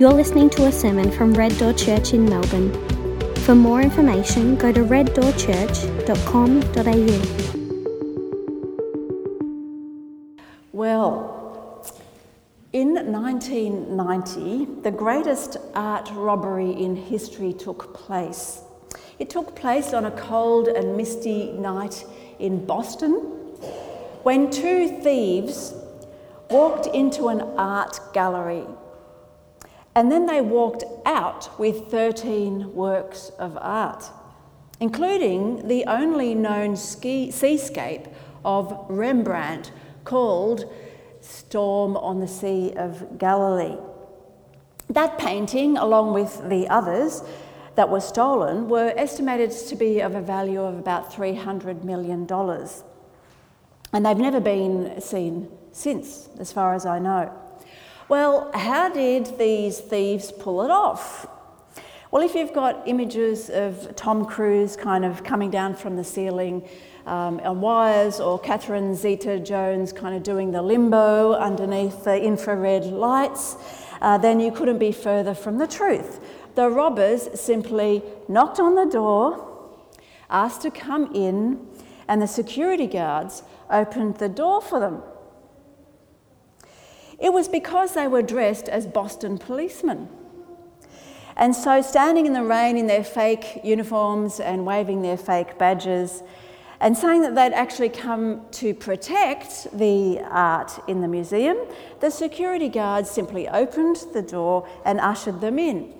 You're listening to a sermon from Red Door Church in Melbourne. For more information, go to reddoorchurch.com.au. Well, in 1990, the greatest art robbery in history took place. It took place on a cold and misty night in Boston when two thieves walked into an art gallery and then they walked out with 13 works of art, including the only known ski- seascape of Rembrandt called Storm on the Sea of Galilee. That painting, along with the others that were stolen, were estimated to be of a value of about $300 million. And they've never been seen since, as far as I know. Well, how did these thieves pull it off? Well, if you've got images of Tom Cruise kind of coming down from the ceiling um, on wires, or Catherine Zeta Jones kind of doing the limbo underneath the infrared lights, uh, then you couldn't be further from the truth. The robbers simply knocked on the door, asked to come in, and the security guards opened the door for them. It was because they were dressed as Boston policemen. And so, standing in the rain in their fake uniforms and waving their fake badges, and saying that they'd actually come to protect the art in the museum, the security guards simply opened the door and ushered them in.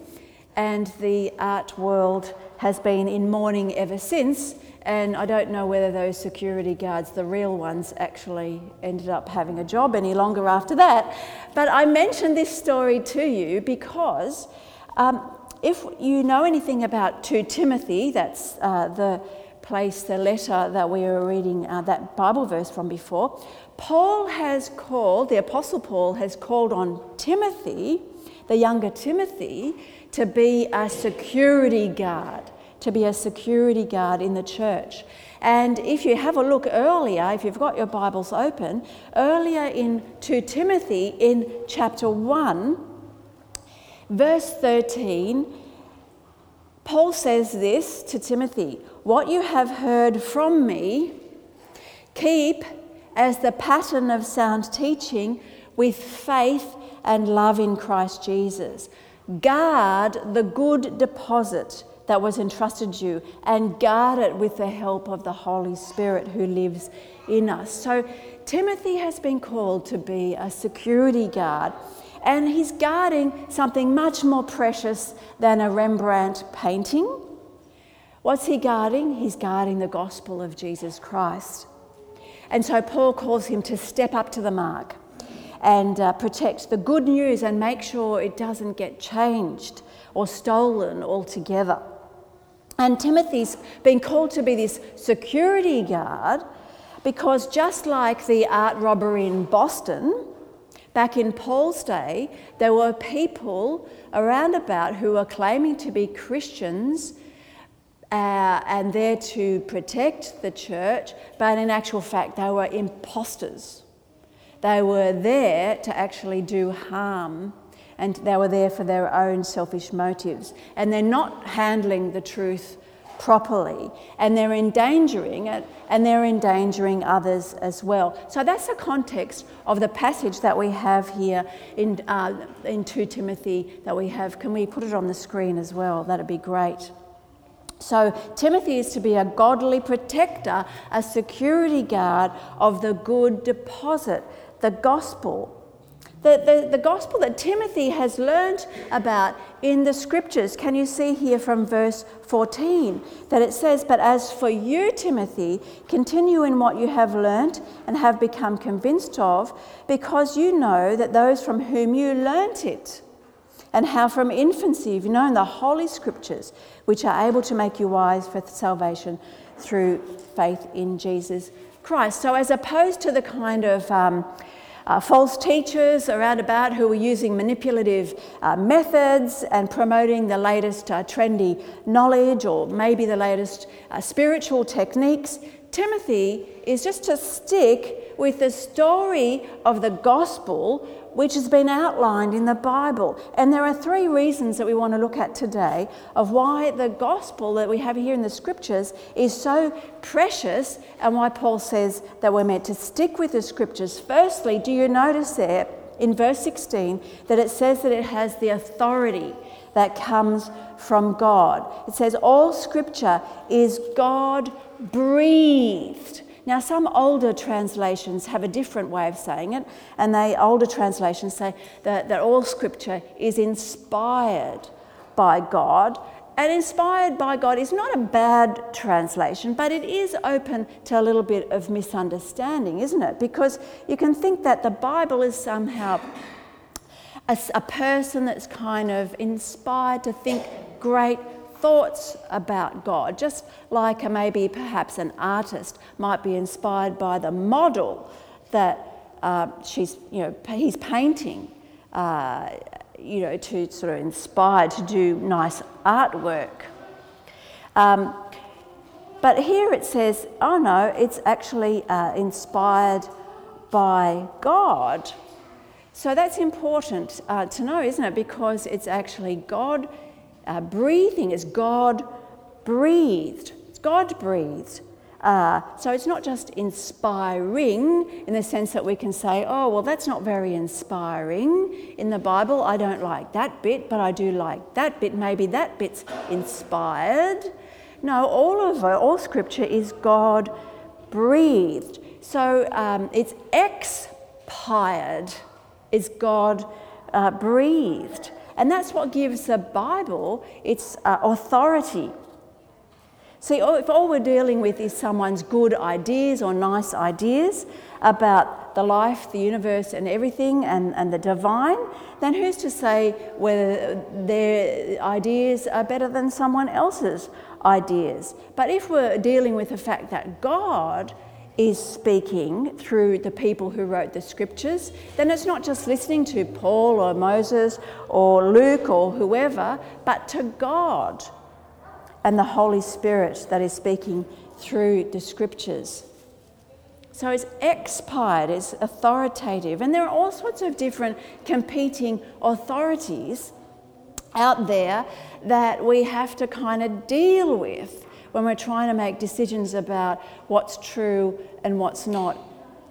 And the art world has been in mourning ever since and I don't know whether those security guards, the real ones, actually ended up having a job any longer after that. But I mention this story to you because um, if you know anything about 2 Timothy, that's uh, the place, the letter that we were reading uh, that Bible verse from before, Paul has called, the Apostle Paul has called on Timothy, the younger Timothy, to be a security guard to be a security guard in the church. And if you have a look earlier, if you've got your Bibles open, earlier in 2 Timothy in chapter 1, verse 13, Paul says this to Timothy What you have heard from me, keep as the pattern of sound teaching with faith and love in Christ Jesus. Guard the good deposit that was entrusted you and guard it with the help of the Holy Spirit who lives in us. So, Timothy has been called to be a security guard, and he's guarding something much more precious than a Rembrandt painting. What's he guarding? He's guarding the gospel of Jesus Christ. And so, Paul calls him to step up to the mark and uh, protect the good news and make sure it doesn't get changed or stolen altogether. And Timothy's been called to be this security guard because just like the art robbery in Boston, back in Paul's day, there were people around about who were claiming to be Christians uh, and there to protect the church, but in actual fact, they were imposters. They were there to actually do harm and they were there for their own selfish motives. And they're not handling the truth properly and they're endangering it and they're endangering others as well. So that's the context of the passage that we have here in, uh, in 2 Timothy that we have. Can we put it on the screen as well? That'd be great. So, Timothy is to be a godly protector, a security guard of the good deposit, the gospel the, the, the gospel that Timothy has learned about in the scriptures. Can you see here from verse 14 that it says, But as for you, Timothy, continue in what you have learnt and have become convinced of, because you know that those from whom you learnt it, and how from infancy you've known the holy scriptures, which are able to make you wise for salvation through faith in Jesus Christ. So, as opposed to the kind of um, uh, false teachers around about who were using manipulative uh, methods and promoting the latest uh, trendy knowledge or maybe the latest uh, spiritual techniques. Timothy is just to stick with the story of the gospel which has been outlined in the Bible. And there are three reasons that we want to look at today of why the gospel that we have here in the scriptures is so precious and why Paul says that we're meant to stick with the scriptures. Firstly, do you notice there in verse 16 that it says that it has the authority that comes from God? It says, All scripture is God breathed. Now, some older translations have a different way of saying it, and they older translations say that, that all scripture is inspired by God. And inspired by God is not a bad translation, but it is open to a little bit of misunderstanding, isn't it? Because you can think that the Bible is somehow a, a person that's kind of inspired to think great thoughts about God, just like a, maybe perhaps an artist might be inspired by the model that uh, she's, you know, he's painting, uh, you know, to sort of inspire to do nice artwork. Um, but here it says, oh no, it's actually uh, inspired by God. So that's important uh, to know, isn't it? Because it's actually God uh, breathing is God breathed. It's God breathed. Uh, so it's not just inspiring in the sense that we can say, oh, well, that's not very inspiring in the Bible. I don't like that bit, but I do like that bit. Maybe that bit's inspired. No, all of it, all scripture is God breathed. So um, it's expired, is God uh, breathed. And that's what gives the Bible its uh, authority. See, if all we're dealing with is someone's good ideas or nice ideas about the life, the universe, and everything, and, and the divine, then who's to say whether their ideas are better than someone else's ideas? But if we're dealing with the fact that God is speaking through the people who wrote the scriptures, then it's not just listening to Paul or Moses or Luke or whoever, but to God and the Holy Spirit that is speaking through the scriptures. So it's expired, it's authoritative, and there are all sorts of different competing authorities out there that we have to kind of deal with when we're trying to make decisions about what's true and what's not,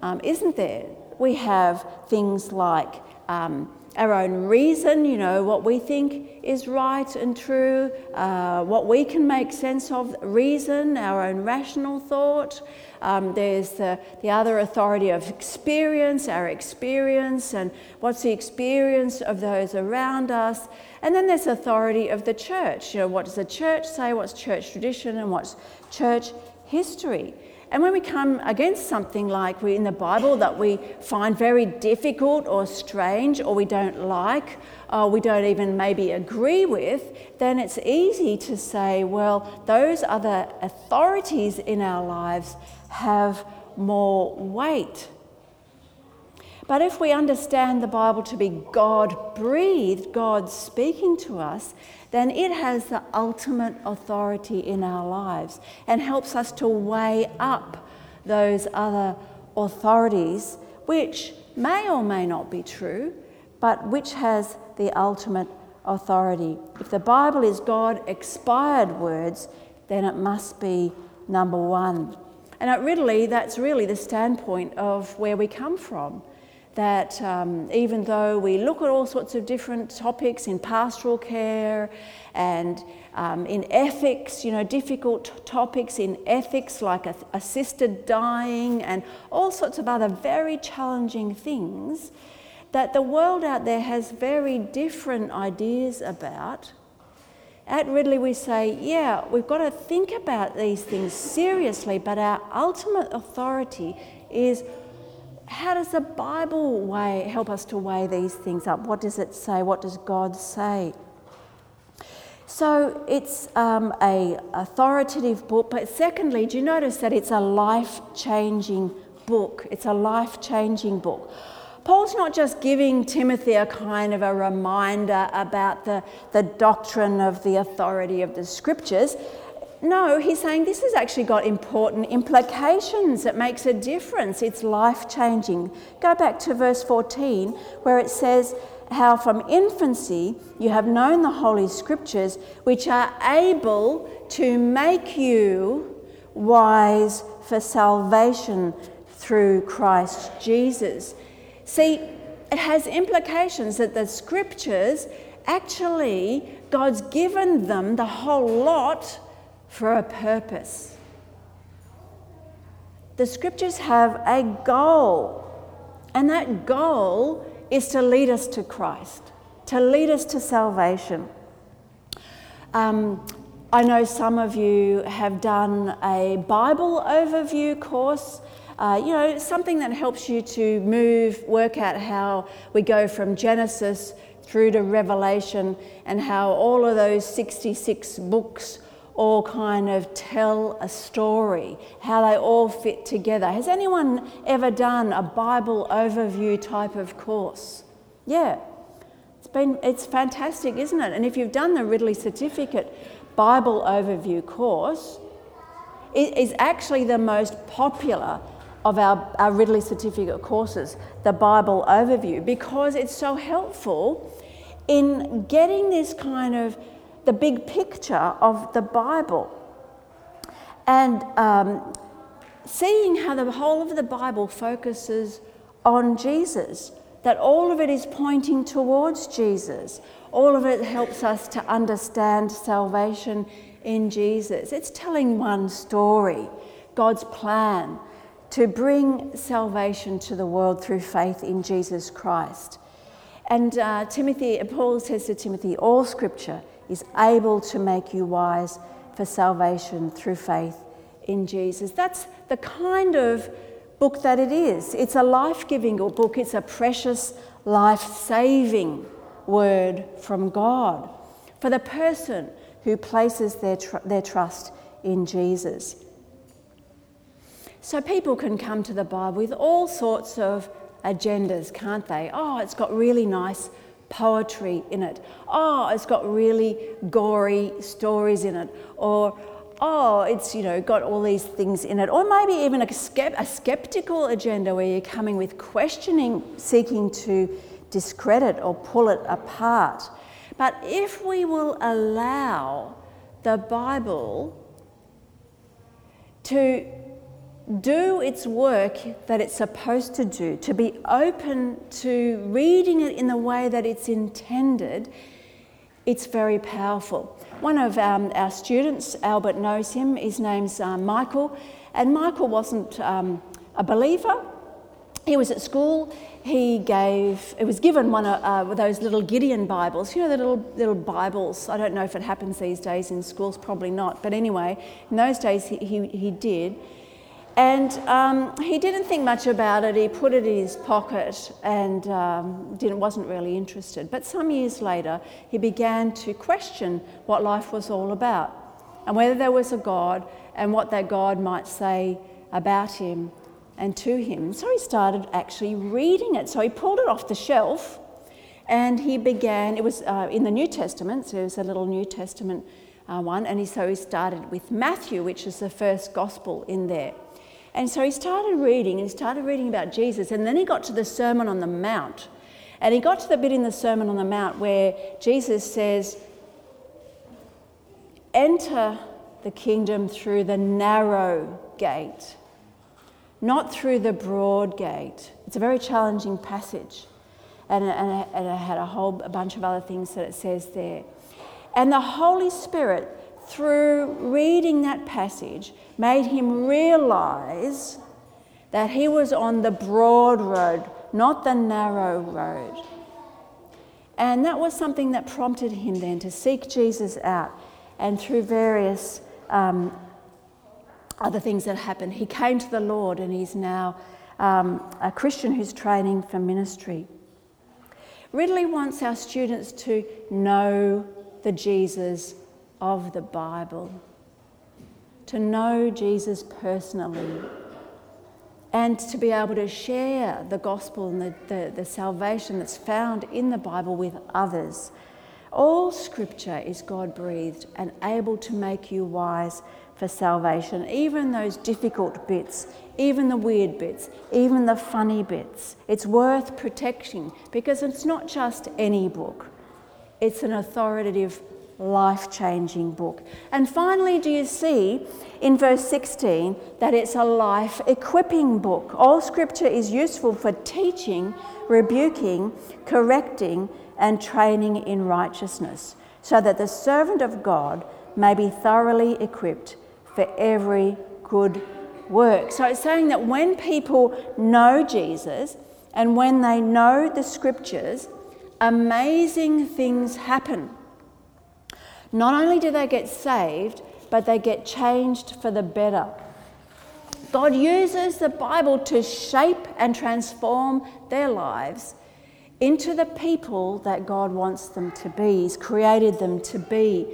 um, isn't there? We have things like um, our own reason, you know, what we think is right and true, uh, what we can make sense of, reason, our own rational thought. Um, there's the, the other authority of experience, our experience, and what's the experience of those around us. And then there's authority of the church. You know, what does the church say? What's church tradition and what's church history? And when we come against something like we in the Bible that we find very difficult or strange or we don't like, or we don't even maybe agree with, then it's easy to say, well, those other authorities in our lives have more weight. But if we understand the Bible to be God breathed, God speaking to us, then it has the ultimate authority in our lives and helps us to weigh up those other authorities, which may or may not be true, but which has the ultimate authority. If the Bible is God expired words, then it must be number one. And at Ridley, that's really the standpoint of where we come from that um, even though we look at all sorts of different topics in pastoral care and um, in ethics, you know, difficult topics in ethics like assisted dying and all sorts of other very challenging things that the world out there has very different ideas about. At Ridley, we say, yeah, we've got to think about these things seriously, but our ultimate authority is how does the Bible weigh, help us to weigh these things up? What does it say? What does God say? So it's um, a authoritative book, but secondly, do you notice that it's a life-changing book? It's a life-changing book. Paul's not just giving Timothy a kind of a reminder about the, the doctrine of the authority of the scriptures no, he's saying this has actually got important implications. It makes a difference. It's life changing. Go back to verse 14, where it says, How from infancy you have known the Holy Scriptures, which are able to make you wise for salvation through Christ Jesus. See, it has implications that the Scriptures actually, God's given them the whole lot for a purpose. The scriptures have a goal, and that goal is to lead us to Christ, to lead us to salvation. Um, I know some of you have done a Bible overview course. Uh, you know, something that helps you to move, work out how we go from Genesis through to Revelation and how all of those 66 books all kind of tell a story, how they all fit together. Has anyone ever done a Bible overview type of course? Yeah. It's been it's fantastic, isn't it? And if you've done the Ridley certificate Bible overview course, it is actually the most popular of our, our Ridley certificate courses, the Bible overview, because it's so helpful in getting this kind of the big picture of the Bible. And um, seeing how the whole of the Bible focuses on Jesus, that all of it is pointing towards Jesus. All of it helps us to understand salvation in Jesus. It's telling one story, God's plan to bring salvation to the world through faith in Jesus Christ. And uh, Timothy, Paul says to Timothy, all scripture is able to make you wise for salvation through faith in Jesus. That's the kind of book that it is. It's a life giving book, it's a precious, life saving word from God for the person who places their, tr- their trust in Jesus. So people can come to the Bible with all sorts of agendas, can't they? Oh, it's got really nice poetry in it. Oh, it's got really gory stories in it. Or, oh, it's, you know, got all these things in it. Or maybe even a, skept- a skeptical agenda where you're coming with questioning, seeking to discredit or pull it apart. But if we will allow the Bible to do its work that it's supposed to do, to be open to reading it in the way that it's intended, it's very powerful. One of um, our students, Albert knows him, his name's uh, Michael, and Michael wasn't um, a believer. He was at school. He gave, it was given one of uh, those little Gideon Bibles, you know, the little, little Bibles. I don't know if it happens these days in schools, probably not. But anyway, in those days he, he, he did. And um, he didn't think much about it. He put it in his pocket and um, didn't, wasn't really interested. But some years later, he began to question what life was all about and whether there was a God and what that God might say about him and to him. So he started actually reading it. So he pulled it off the shelf and he began, it was uh, in the New Testament, so it was a little New Testament uh, one. And he, so he started with Matthew, which is the first gospel in there. And so he started reading and he started reading about Jesus. And then he got to the Sermon on the Mount. And he got to the bit in the Sermon on the Mount where Jesus says, Enter the kingdom through the narrow gate, not through the broad gate. It's a very challenging passage. And, and, and it had a whole a bunch of other things that it says there. And the Holy Spirit through reading that passage, made him realize that he was on the broad road, not the narrow road. And that was something that prompted him then to seek Jesus out. And through various um, other things that happened, he came to the Lord and he's now um, a Christian who's training for ministry. Ridley wants our students to know the Jesus of the Bible, to know Jesus personally, and to be able to share the gospel and the, the, the salvation that's found in the Bible with others. All scripture is God breathed and able to make you wise for salvation, even those difficult bits, even the weird bits, even the funny bits. It's worth protecting because it's not just any book, it's an authoritative, life changing book. And finally, do you see in verse 16 that it's a life equipping book? All scripture is useful for teaching, rebuking, correcting, and training in righteousness, so that the servant of God may be thoroughly equipped for every good work. So it's saying that when people know Jesus and when they know the scriptures, amazing things happen. Not only do they get saved, but they get changed for the better. God uses the Bible to shape and transform their lives into the people that God wants them to be. He's created them to be.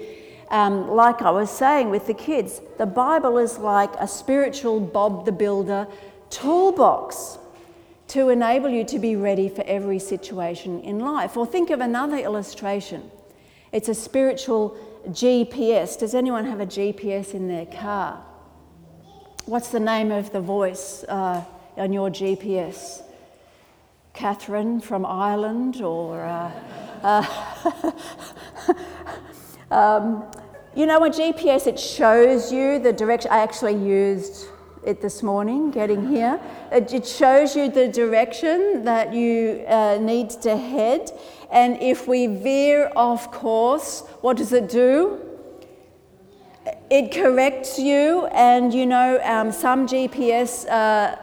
Um, like I was saying with the kids, the Bible is like a spiritual Bob the Builder toolbox to enable you to be ready for every situation in life. Or think of another illustration it's a spiritual GPS. Does anyone have a GPS in their car? What's the name of the voice uh, on your GPS? Catherine from Ireland or. Uh, uh, um, you know, on GPS, it shows you the direction. I actually used it this morning getting here. It, shows you the direction that you uh, need to head. And if we veer off course, what does it do? It corrects you, and you know, um, some GPS uh,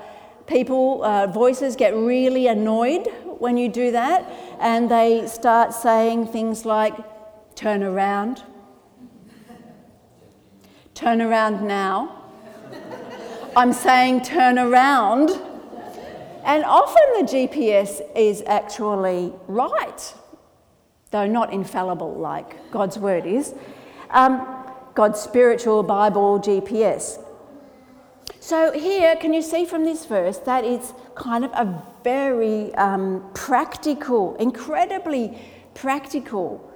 people, uh, voices get really annoyed when you do that, and they start saying things like, turn around, turn around now. I'm saying turn around. And often the GPS is actually right, though not infallible like God's word is. Um, God's spiritual Bible GPS. So, here, can you see from this verse that it's kind of a very um, practical, incredibly practical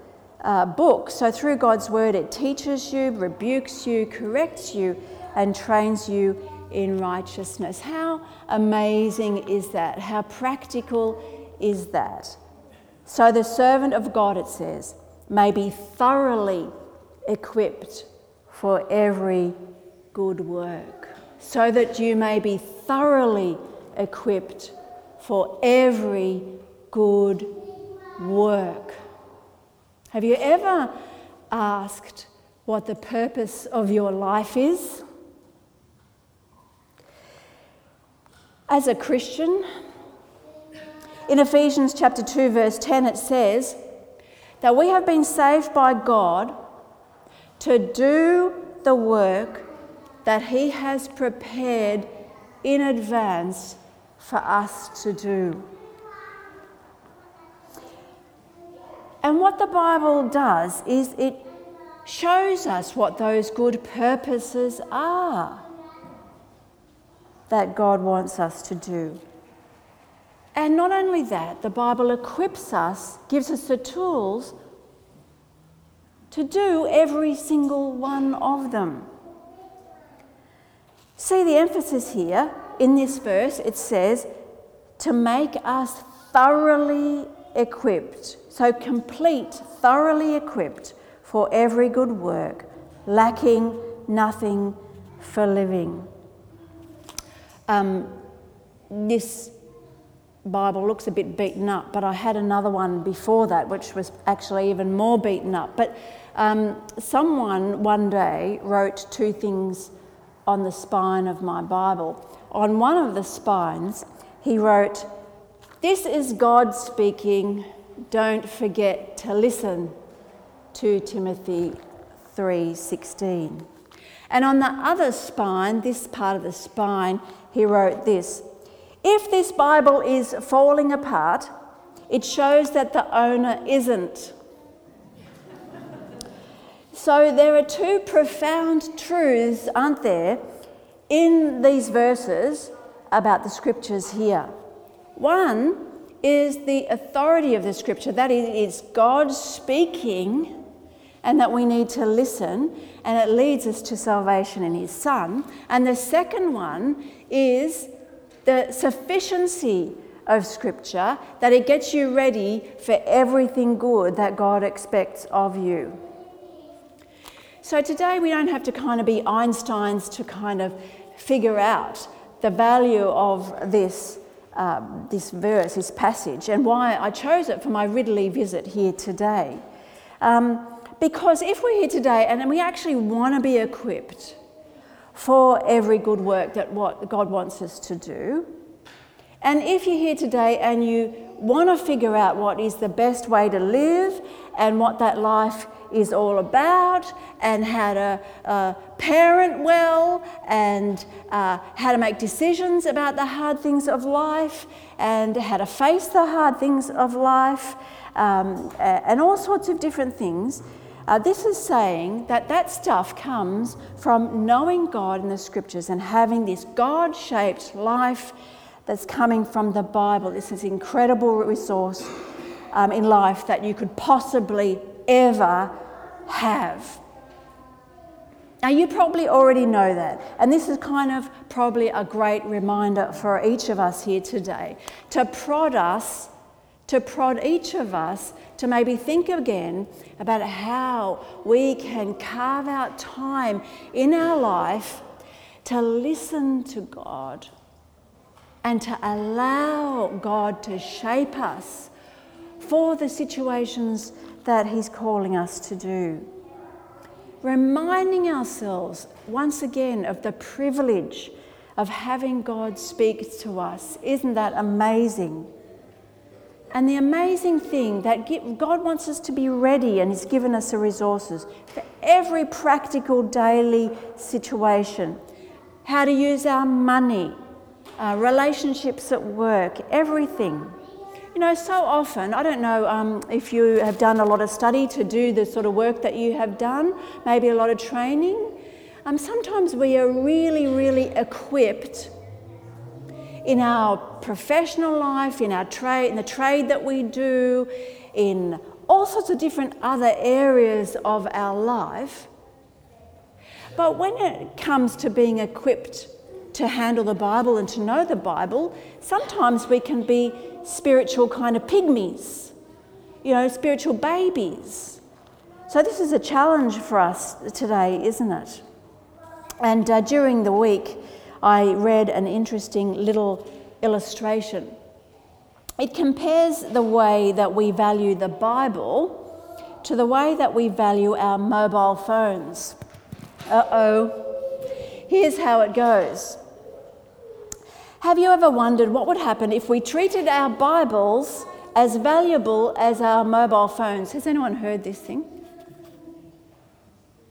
uh, book. So, through God's word, it teaches you, rebukes you, corrects you, and trains you in righteousness. How amazing is that? How practical is that? So, the servant of God, it says, may be thoroughly equipped for every good work, so that you may be thoroughly equipped for every good work. Have you ever asked what the purpose of your life is? As a Christian, in Ephesians chapter 2 verse 10 it says that we have been saved by God to do the work that he has prepared in advance for us to do. And what the Bible does is it shows us what those good purposes are that God wants us to do. And not only that, the Bible equips us, gives us the tools to do every single one of them. See the emphasis here in this verse, it says, to make us thoroughly equipped. So, complete, thoroughly equipped for every good work, lacking nothing for living. Um, this Bible looks a bit beaten up, but I had another one before that, which was actually even more beaten up. But um, someone one day wrote two things on the spine of my Bible. On one of the spines, he wrote, This is God speaking, don't forget to listen. to Timothy 3:16. And on the other spine, this part of the spine, he wrote this If this Bible is falling apart, it shows that the owner isn't. So there are two profound truths, aren't there, in these verses about the scriptures here. One is the authority of the scripture, that it is God speaking and that we need to listen, and it leads us to salvation in His Son. And the second one is the sufficiency of Scripture, that it gets you ready for everything good that God expects of you. So today we don't have to kind of be Einsteins to kind of figure out the value of this, um, this verse, this passage, and why I chose it for my Ridley visit here today. Um, because if we're here today and we actually want to be equipped for every good work that what God wants us to do, and if you're here today and you want to figure out what is the best way to live and what that life is all about, and how to uh, parent well, and uh, how to make decisions about the hard things of life, and how to face the hard things of life, um, and all sorts of different things, uh, this is saying that that stuff comes from knowing God in the scriptures and having this God shaped life that's coming from the Bible. This is incredible resource um, in life that you could possibly ever have. Now, you probably already know that, and this is kind of probably a great reminder for each of us here today to prod us, to prod each of us to maybe think again about how we can carve out time in our life to listen to God and to allow God to shape us for the situations that He's calling us to do. Reminding ourselves once again of the privilege of having God speak to us. Isn't that amazing? And the amazing thing that God wants us to be ready and He's given us the resources for every practical daily situation. How to use our money, uh, relationships at work, everything. You know, so often, I don't know um, if you have done a lot of study to do the sort of work that you have done, maybe a lot of training. Um, sometimes we are really, really equipped in our professional life, in our trade, in the trade that we do, in all sorts of different other areas of our life. But when it comes to being equipped to handle the Bible and to know the Bible, sometimes we can be spiritual kind of pygmies, you know, spiritual babies. So, this is a challenge for us today, isn't it? And uh, during the week, I read an interesting little illustration. It compares the way that we value the Bible to the way that we value our mobile phones. Uh oh. Here's how it goes. Have you ever wondered what would happen if we treated our Bibles as valuable as our mobile phones? Has anyone heard this thing?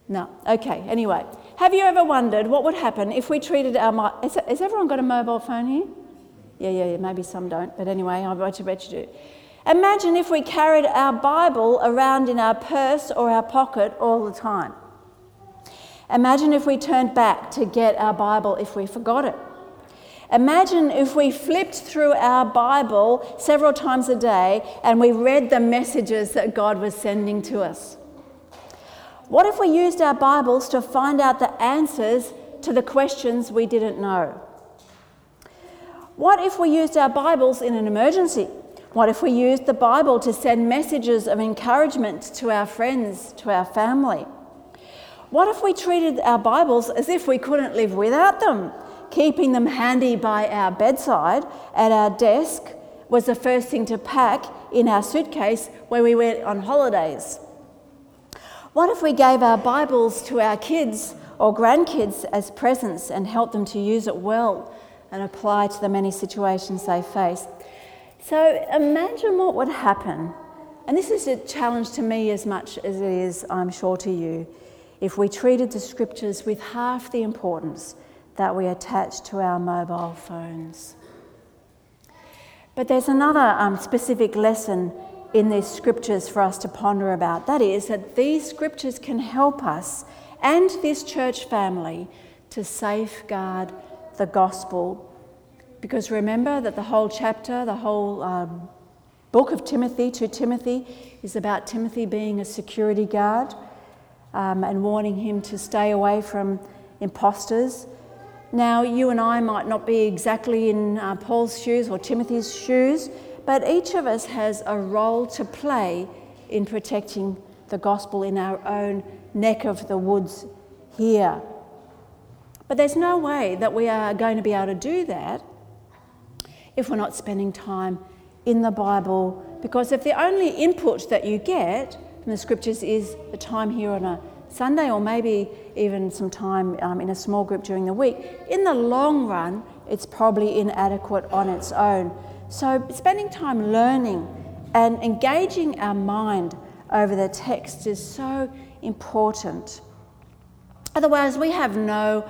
No. Okay, anyway. Have you ever wondered what would happen if we treated our. Has, has everyone got a mobile phone here? Yeah, yeah, yeah, maybe some don't, but anyway, I bet you, bet you do. Imagine if we carried our Bible around in our purse or our pocket all the time. Imagine if we turned back to get our Bible if we forgot it. Imagine if we flipped through our Bible several times a day and we read the messages that God was sending to us. What if we used our Bibles to find out the answers to the questions we didn't know? What if we used our Bibles in an emergency? What if we used the Bible to send messages of encouragement to our friends, to our family? What if we treated our Bibles as if we couldn't live without them? Keeping them handy by our bedside at our desk was the first thing to pack in our suitcase when we went on holidays. What if we gave our Bibles to our kids or grandkids as presents and helped them to use it well and apply to the many situations they face? So imagine what would happen, and this is a challenge to me as much as it is, I'm sure, to you, if we treated the scriptures with half the importance that we attach to our mobile phones. But there's another um, specific lesson in these scriptures for us to ponder about. That is, that these scriptures can help us and this church family to safeguard the gospel. Because remember that the whole chapter, the whole um, book of Timothy, to Timothy, is about Timothy being a security guard um, and warning him to stay away from imposters. Now, you and I might not be exactly in uh, Paul's shoes or Timothy's shoes, but each of us has a role to play in protecting the gospel in our own neck of the woods here. But there's no way that we are going to be able to do that if we're not spending time in the Bible, because if the only input that you get from the scriptures is the time here on a Sunday or maybe even some time um, in a small group during the week, in the long run, it's probably inadequate on its own. So, spending time learning and engaging our mind over the text is so important. Otherwise, we have no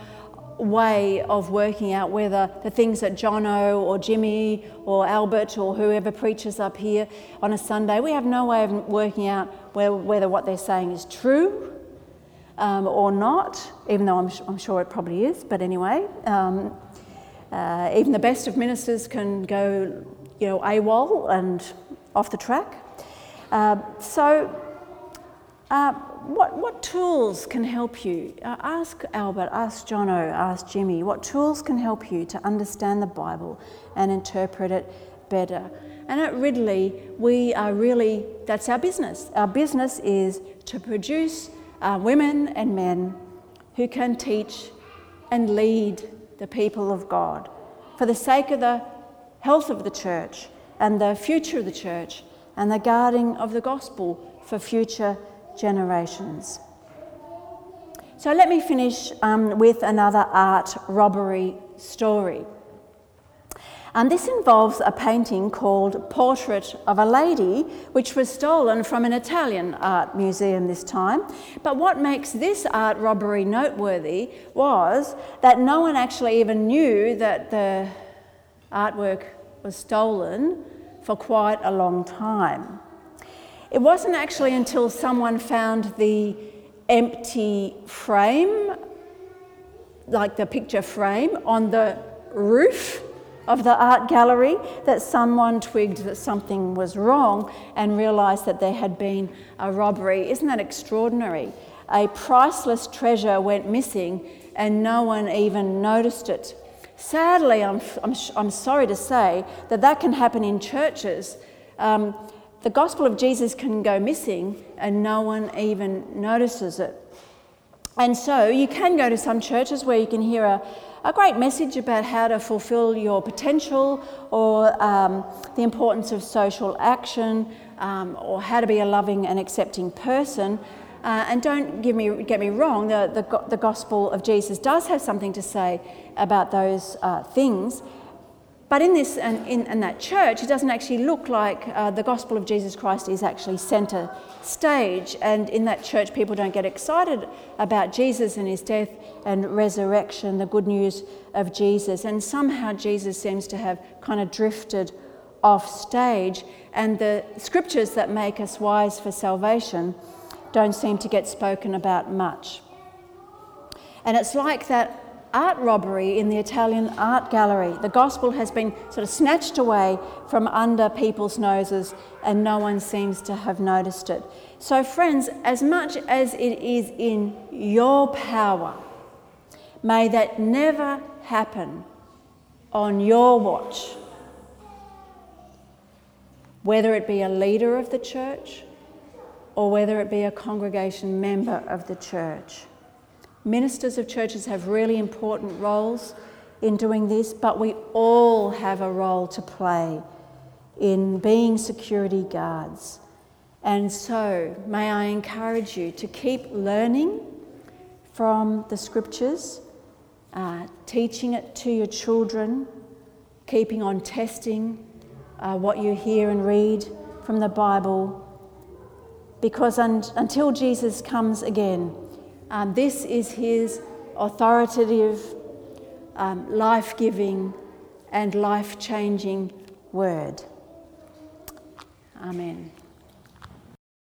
way of working out whether the things that Jono or Jimmy or Albert or whoever preaches up here on a Sunday, we have no way of working out whether what they're saying is true um, or not, even though I'm, I'm, sure it probably is, but anyway. Um, uh, even the best of ministers can go, you know, AWOL and off the track. Uh, so, uh, what, what tools can help you? Uh, ask Albert, ask Jono, ask Jimmy. What tools can help you to understand the Bible and interpret it better? And at Ridley, we are really, that's our business. Our business is to produce uh, women and men who can teach and lead the people of God for the sake of the health of the church and the future of the church and the guarding of the gospel for future generations. So let me finish um, with another art robbery story. And this involves a painting called Portrait of a Lady, which was stolen from an Italian art museum this time. But what makes this art robbery noteworthy was that no one actually even knew that the artwork was stolen for quite a long time. It wasn't actually until someone found the empty frame, like the picture frame, on the roof of the art gallery that someone twigged that something was wrong and realised that there had been a robbery. Isn't that extraordinary? A priceless treasure went missing and no one even noticed it. Sadly, I'm, I'm, I'm sorry to say that that can happen in churches. Um, the gospel of Jesus can go missing and no one even notices it. And so you can go to some churches where you can hear a, a great message about how to fulfill your potential or um, the importance of social action um, or how to be a loving and accepting person. Uh, and don't give me, get me wrong, the, the, the, gospel of Jesus does have something to say about those uh, things. But in this and in, in, that church, it doesn't actually look like uh, the gospel of Jesus Christ is actually centre stage. And in that church, people don't get excited about Jesus and his death and resurrection, the good news of Jesus. And somehow Jesus seems to have kind of drifted off stage. And the scriptures that make us wise for salvation don't seem to get spoken about much. And it's like that art robbery in the Italian art gallery. The gospel has been sort of snatched away from under people's noses and no one seems to have noticed it. So, friends, as much as it is in your power, may that never happen on your watch. Whether it be a leader of the church or whether it be a congregation member of the church. Ministers of churches have really important roles in doing this, but we all have a role to play in being security guards. And so, may I encourage you to keep learning from the scriptures, uh, teaching it to your children, keeping on testing uh, what you hear and read from the Bible, because un- until Jesus comes again, um, this is his authoritative, um, life giving, and life changing word. Amen.